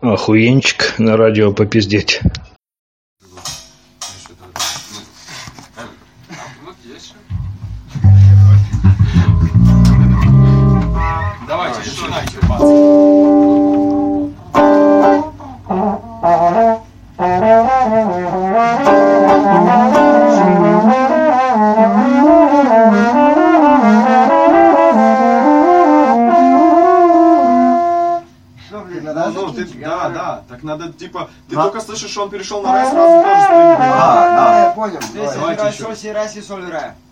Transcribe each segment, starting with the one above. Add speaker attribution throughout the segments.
Speaker 1: охуенчик на радио попиздеть.
Speaker 2: Играет
Speaker 3: еще.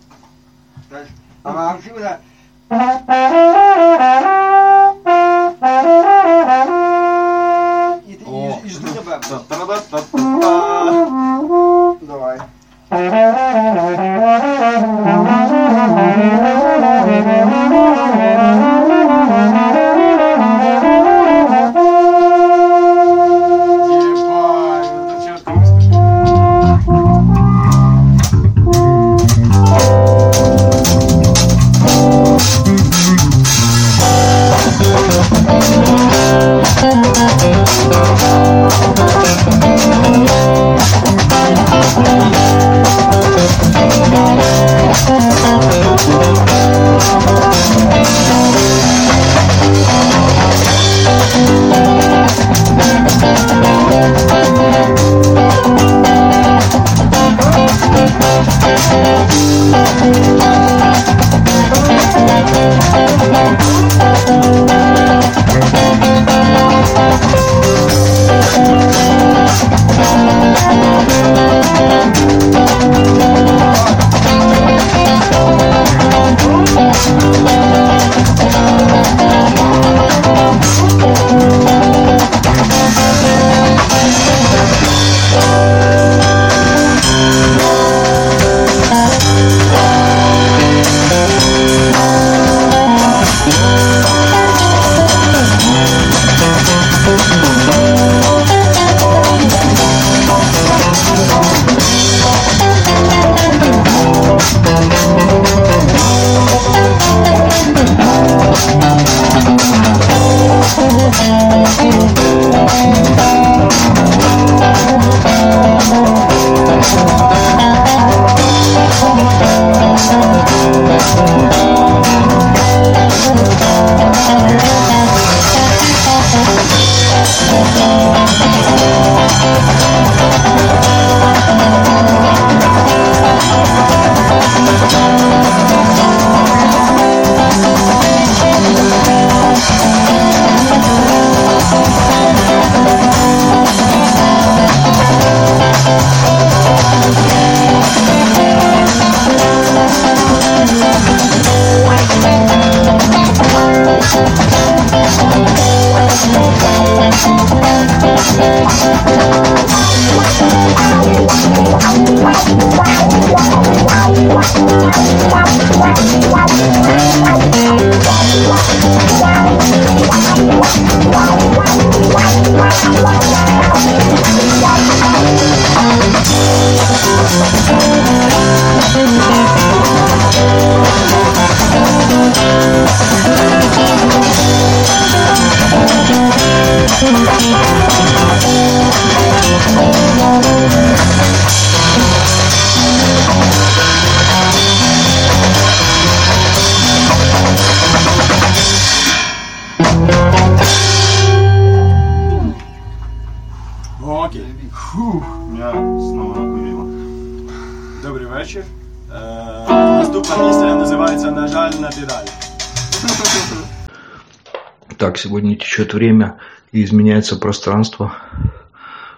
Speaker 1: Так, сегодня течет время и изменяется пространство,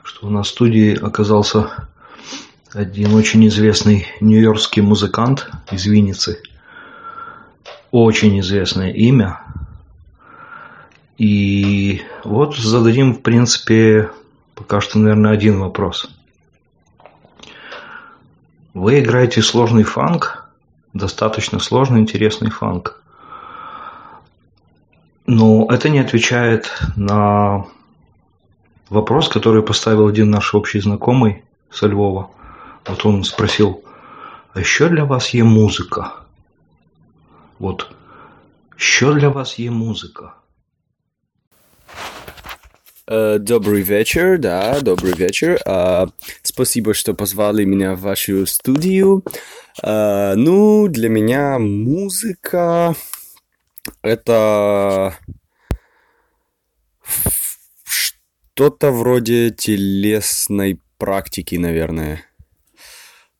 Speaker 1: что у нас в студии оказался один очень известный нью-йоркский музыкант из Винницы. Очень известное имя. И вот зададим, в принципе, пока что, наверное, один вопрос. Вы играете сложный фанк, достаточно сложный, интересный фанк. Но это не отвечает на вопрос, который поставил один наш общий знакомый со Львова. Вот он спросил, а що для вас є музика? Вот, що для вас є музика?
Speaker 4: Э, Добрый вечер, да, добрый вечер. А, Спасибо, что позвали меня в вашу студию. А, Ну, для меня музыка это что-то вроде телесной практики, наверное.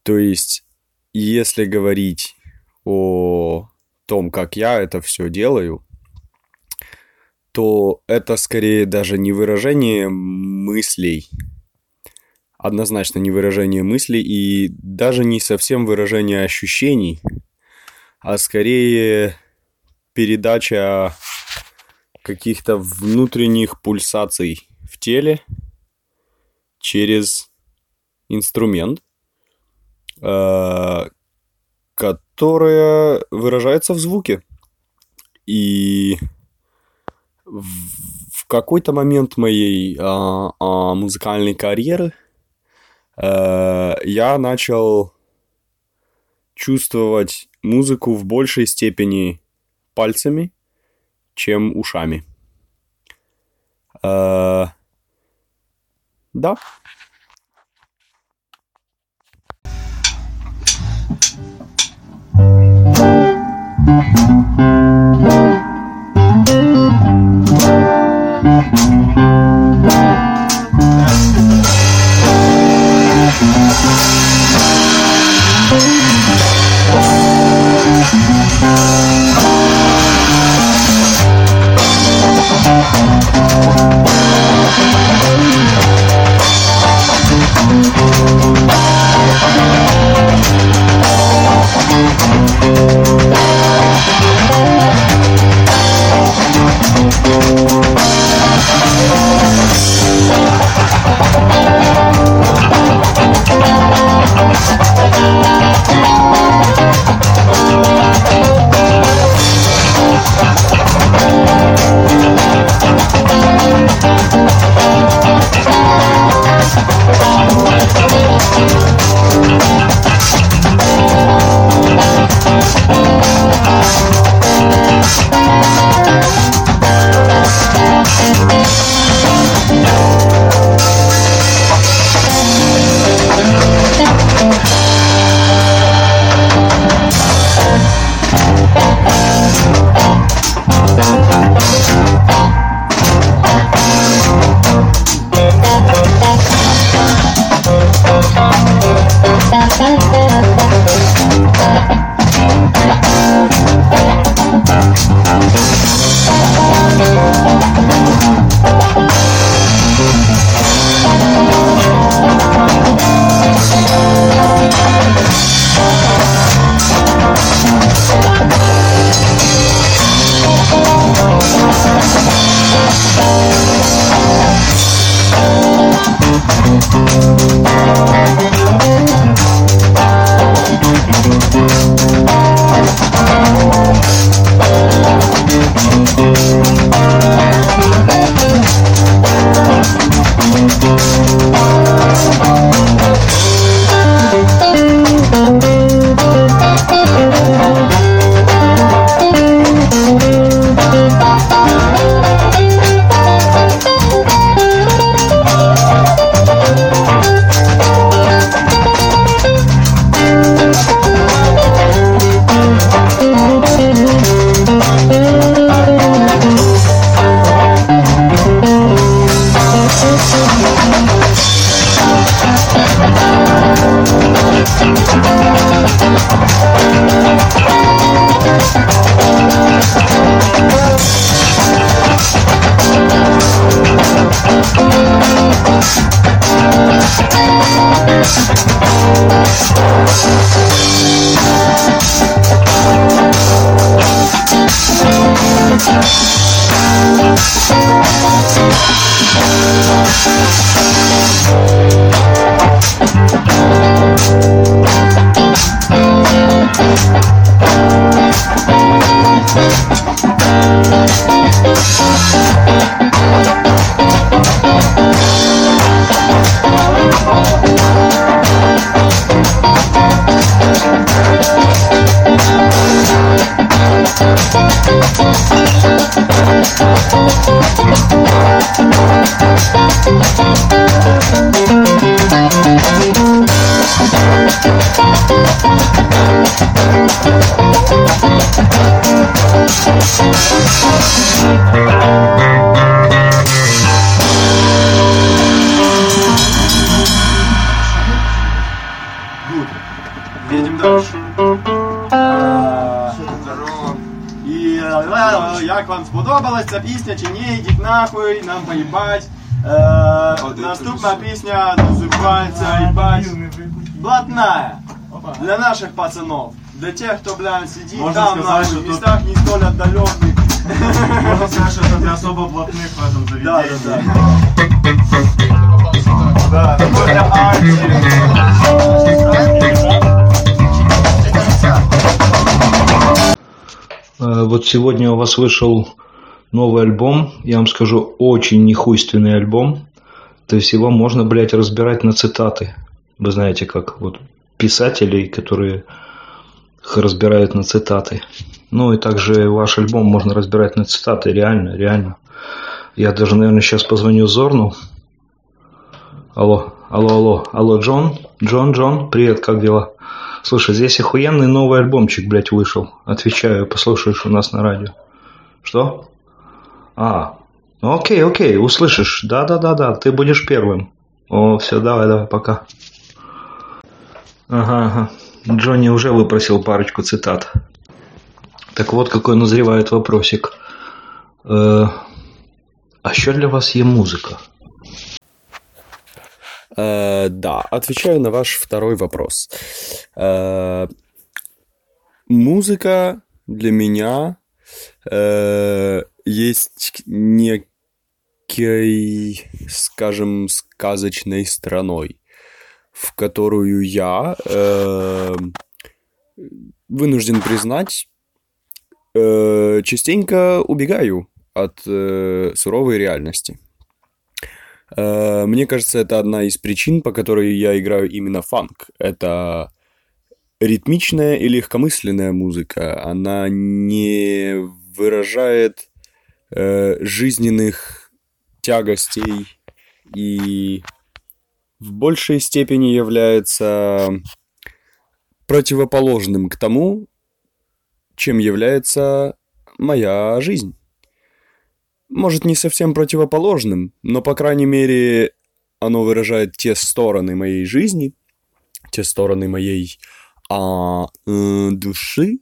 Speaker 4: То есть, если говорить о том, как я это все делаю, то это скорее даже не выражение мыслей, однозначно не выражение мыслей и даже не совсем выражение ощущений, а скорее передача каких-то внутренних пульсаций в теле через инструмент, э, которая выражается в звуке. И в какой-то момент моей а, а, музыкальной карьеры э, я начал чувствовать музыку в большей степени пальцами, чем ушами. Э, да.
Speaker 3: Thank вам сподобалась ця пісня чи ні, йдіть нахуй, нам поїбать. Е, наступна пісня називається «Їбать». Блатная. Для наших пацанов. Для тех, кто, блядь, сидит
Speaker 5: Можно
Speaker 3: там,
Speaker 5: сказать,
Speaker 3: нахуй,
Speaker 5: что
Speaker 3: в
Speaker 5: тут-
Speaker 3: местах не столь отдаленных.
Speaker 5: Можно сказать, что это для особо блатных в этом
Speaker 3: Да,
Speaker 5: заведении.
Speaker 3: да, да. Да, такой для арти.
Speaker 1: Вот сегодня у вас вышел новый альбом. Я вам скажу, очень нехуйственный альбом. То есть его можно, блядь, разбирать на цитаты. Вы знаете, как вот писателей, которые их разбирают на цитаты. Ну и также ваш альбом можно разбирать на цитаты. Реально, реально. Я даже, наверное, сейчас позвоню Зорну. Алло, алло, алло, алло, Джон, Джон, Джон, привет, как дела? Слушай, здесь охуенный новый альбомчик, блядь, вышел. Отвечаю, послушаешь у нас на радио. Что? А, ну окей, окей, услышишь. Да-да-да-да, ты будешь первым. О, все, давай, давай, пока. Ага, ага. Джонни уже выпросил парочку цитат. Так вот, какой назревает вопросик. Э, а що для вас є музика?
Speaker 4: Э, да, отвечаю на ваш второй вопрос. Э, музыка для меня э, есть некой, скажем, сказочной страной, в которую я вынужден признать, частенько убегаю от суровой реальности. Э, Мне кажется, это одна из причин, по которой я играю именно фанк. Это ритмичная и легкомысленная музыка. Она не выражает э, жизненных тягостей и в большей степени является противоположным к тому, чем является моя жизнь может, не совсем противоположным, но, по крайней мере, оно выражает те стороны моей жизни, те стороны моей а, э, души,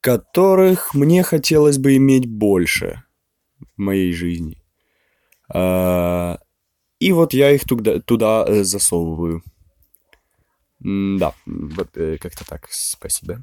Speaker 4: которых мне хотелось бы иметь больше в моей жизни. А, и вот я их туда, туда э, засовываю. Да, э, как-то так, спасибо.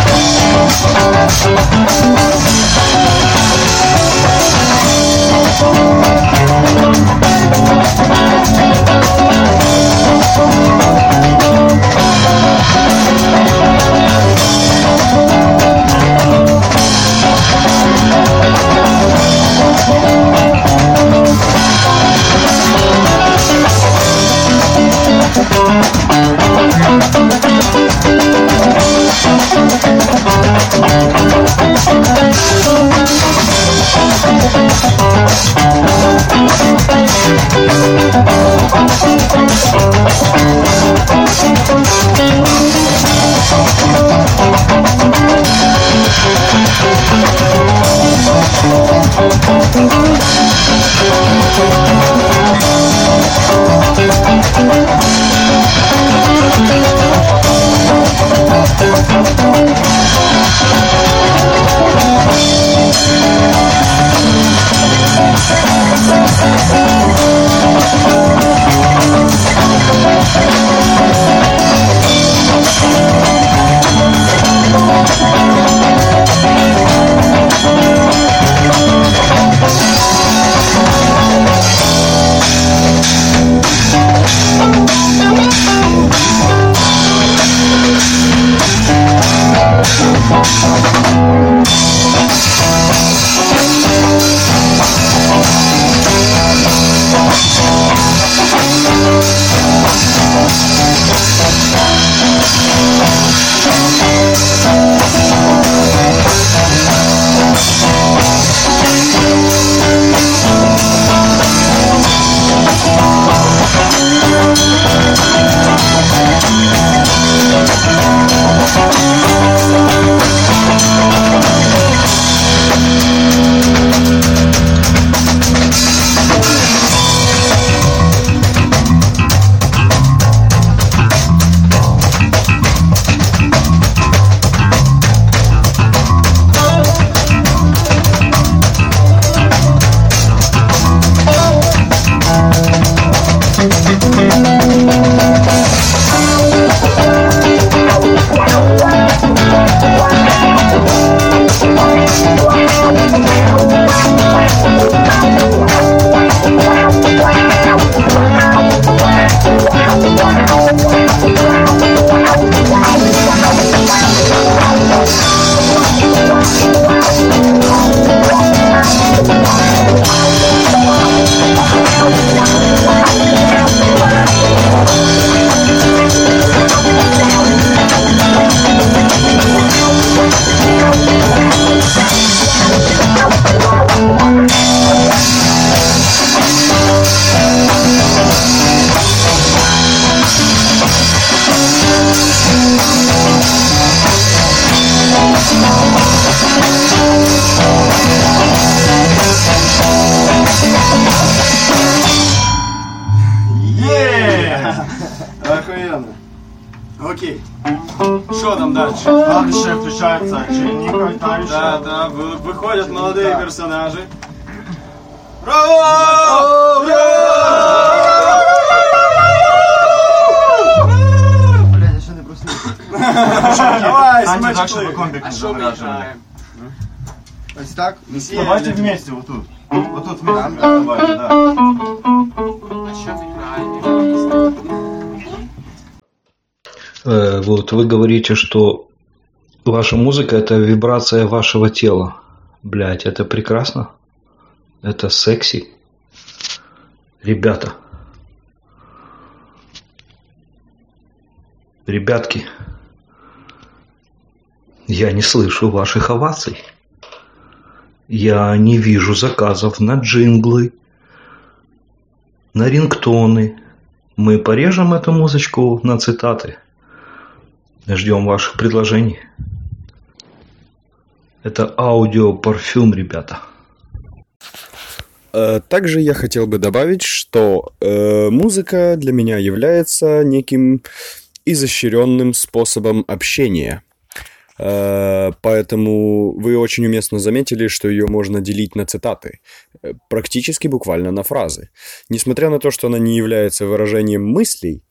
Speaker 2: Ось так?
Speaker 5: Давайте вместе, вот тут. Вот тут вместе. Давайте, да.
Speaker 1: Э, вот вы говорите, что ваша музыка это вибрация вашего тела. Блять, это прекрасно. Это секси. Ребята. Ребятки. Я не слышу ваших оваций. Я не вижу заказов на джинглы, на рингтоны. Мы порежем эту музычку на цитаты. Ждем ваших предложений. Это аудио-парфюм, ребята.
Speaker 4: Э, Также я хотел бы добавить, что э, музыка для меня является неким изощренным способом общения. Э, Поэтому вы очень уместно заметили, что ее можно делить на цитаты, э, практически буквально на фразы. Несмотря на то, что она не является выражением мыслей,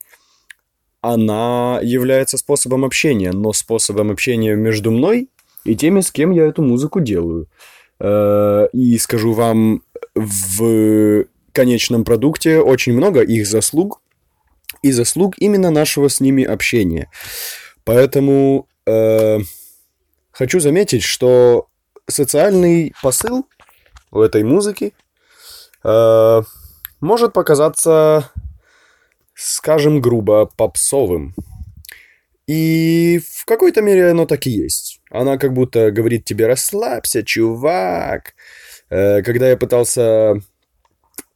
Speaker 4: она является способом общения, но способом общения между мной и теми, с кем я эту музыку делаю. Э, И скажу вам, в конечном продукте очень много их заслуг и заслуг именно нашего с ними общения. Поэтому э, хочу заметить, что социальный посыл у этой музыки э, может показаться, скажем грубо, попсовым. И в какой-то мере оно так и есть. Она как будто говорит тебе «расслабься, чувак». Э, Когда я пытался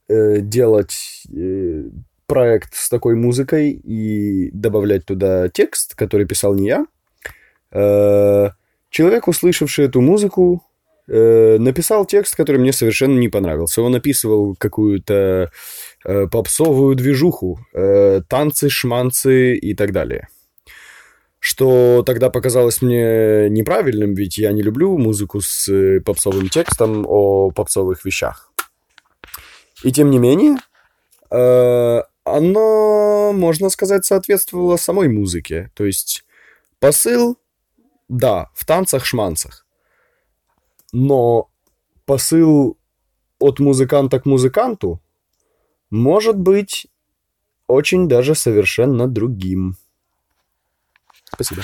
Speaker 4: э, делать э, проект с такой музыкой и добавлять туда текст, который писал не я, человек, услышавший эту музыку, э, написал текст, который мне совершенно не понравился. Он описывал какую-то э, попсовую движуху, э, танцы, шманцы и так далее. Что тогда показалось мне неправильным, ведь я не люблю музыку с э, попсовым текстом о попсовых вещах. И тем не менее, э, оно, можно сказать, соответствовало самой музыке. То есть посыл, да, в танцах-шманцах. Но посыл от музыканта к музыканту может быть очень даже совершенно другим. Спасибо.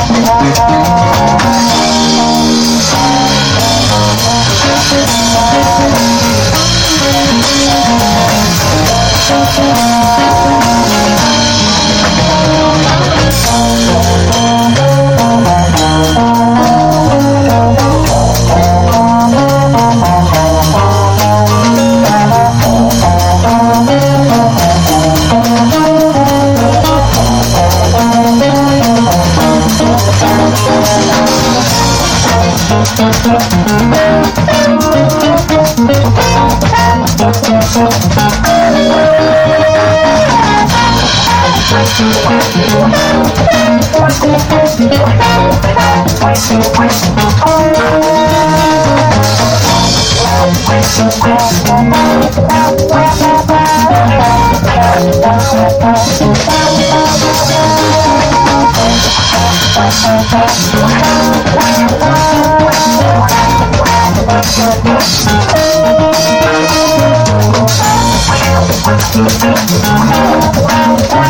Speaker 3: Thank Wow, wow,
Speaker 6: wow.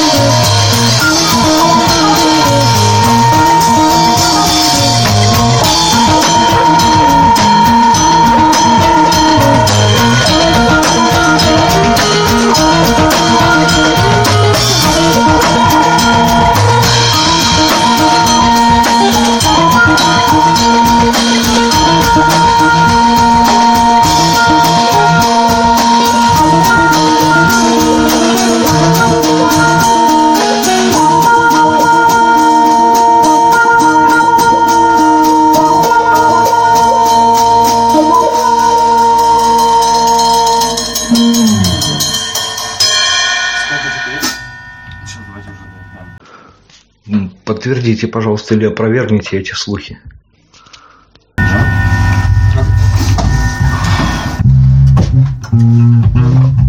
Speaker 1: Подтвердите, пожалуйста, или опровергните эти слухи.
Speaker 3: Mm-hmm.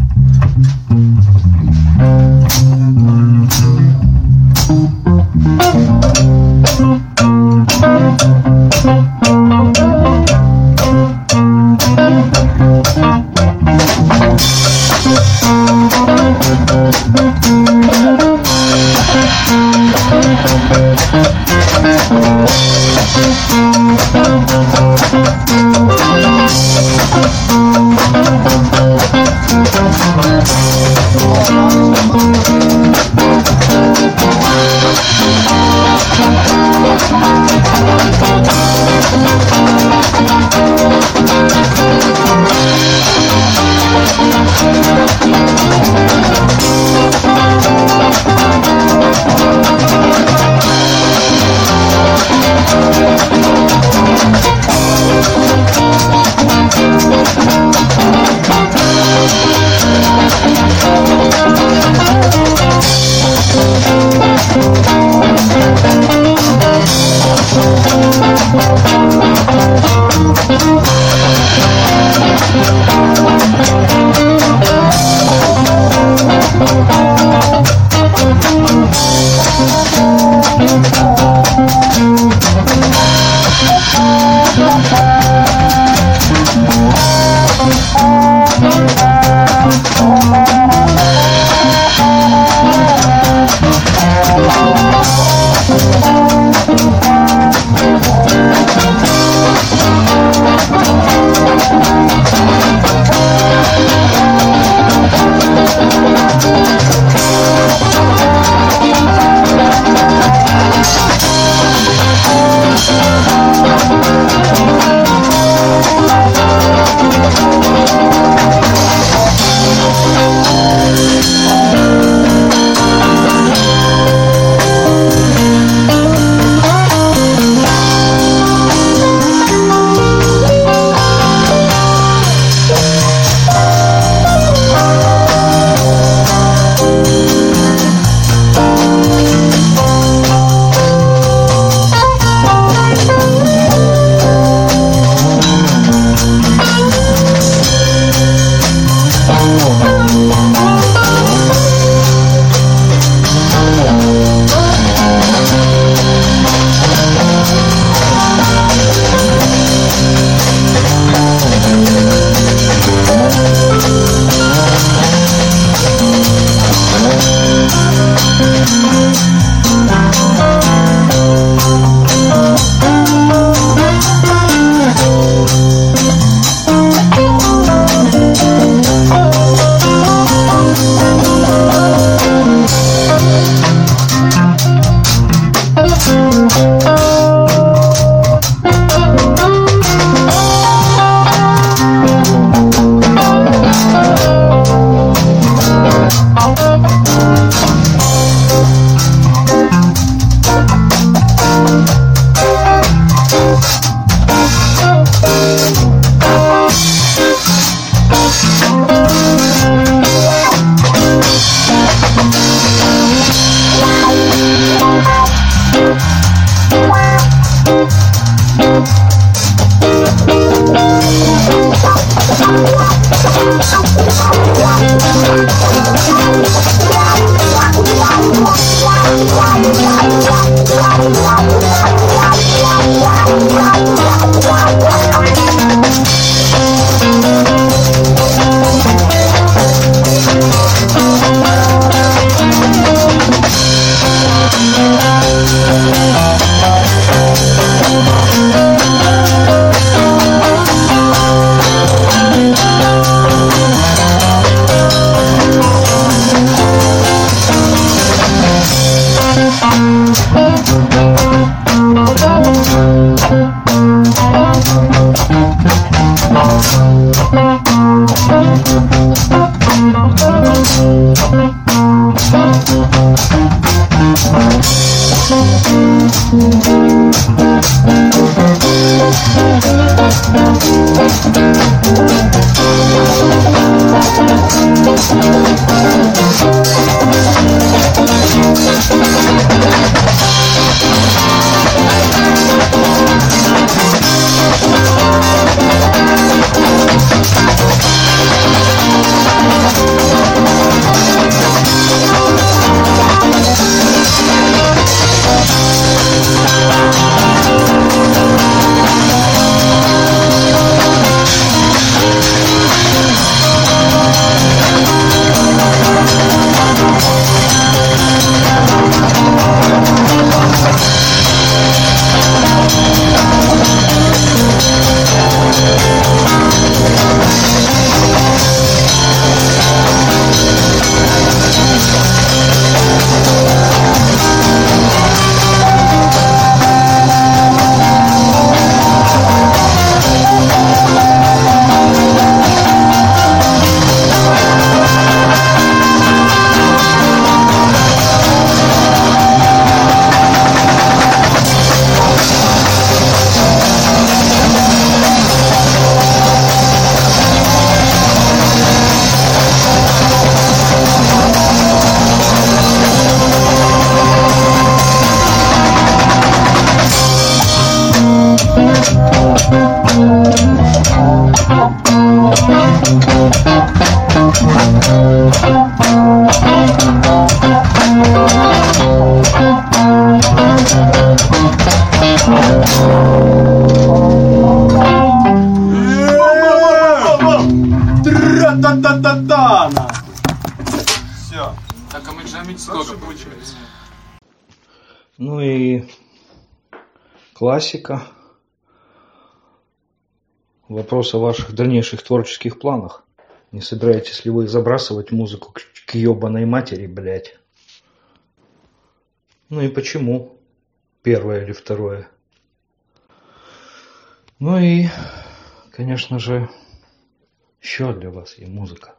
Speaker 3: Все.
Speaker 5: Так, а мы джамить сколько?
Speaker 1: Ну и классика. Вопрос о ваших дальнейших творческих планах. Не собираетесь ли вы забрасывать музыку к, ебаной матери, блядь? Ну и почему? Первое или второе? Ну и, конечно же, еще для вас и музыка.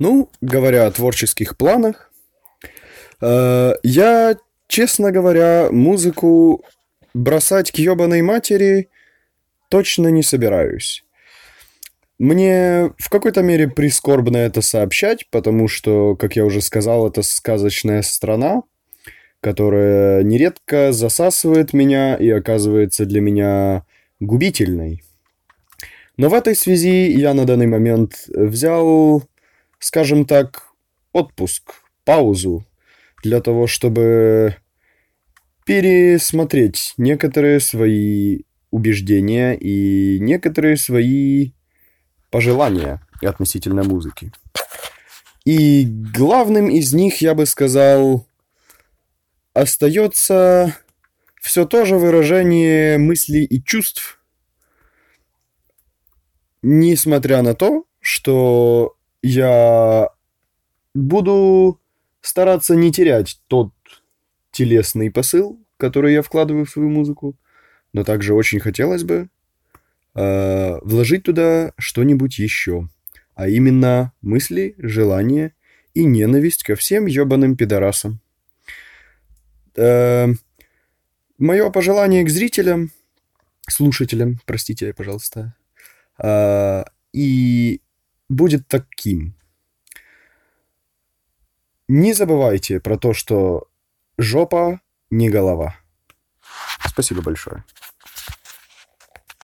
Speaker 4: Ну, говоря о творческих планах, э, я, честно говоря, музыку бросать к ебаной матери точно не собираюсь. Мне в какой-то мере прискорбно это сообщать, потому что, как я уже сказал, это сказочная страна, которая нередко засасывает меня и оказывается для меня губительной. Но в этой связи я на данный момент взял, скажем так, отпуск, паузу для того, чтобы пересмотреть некоторые свои убеждения и некоторые свои пожелания относительно музыки. И главным из них, я бы сказал, остается все то же выражение мыслей и чувств, несмотря на то, что я буду стараться не терять тот телесный посыл, который я вкладываю в свою музыку, но также очень хотелось бы э, вложить туда что-нибудь еще, а именно мысли, желания и ненависть ко всем ебаным пидорасам. Э, мое пожелание к зрителям, слушателям, простите, пожалуйста, э, и будет таким. Не забывайте про то, что жопа не голова. Спасибо большое.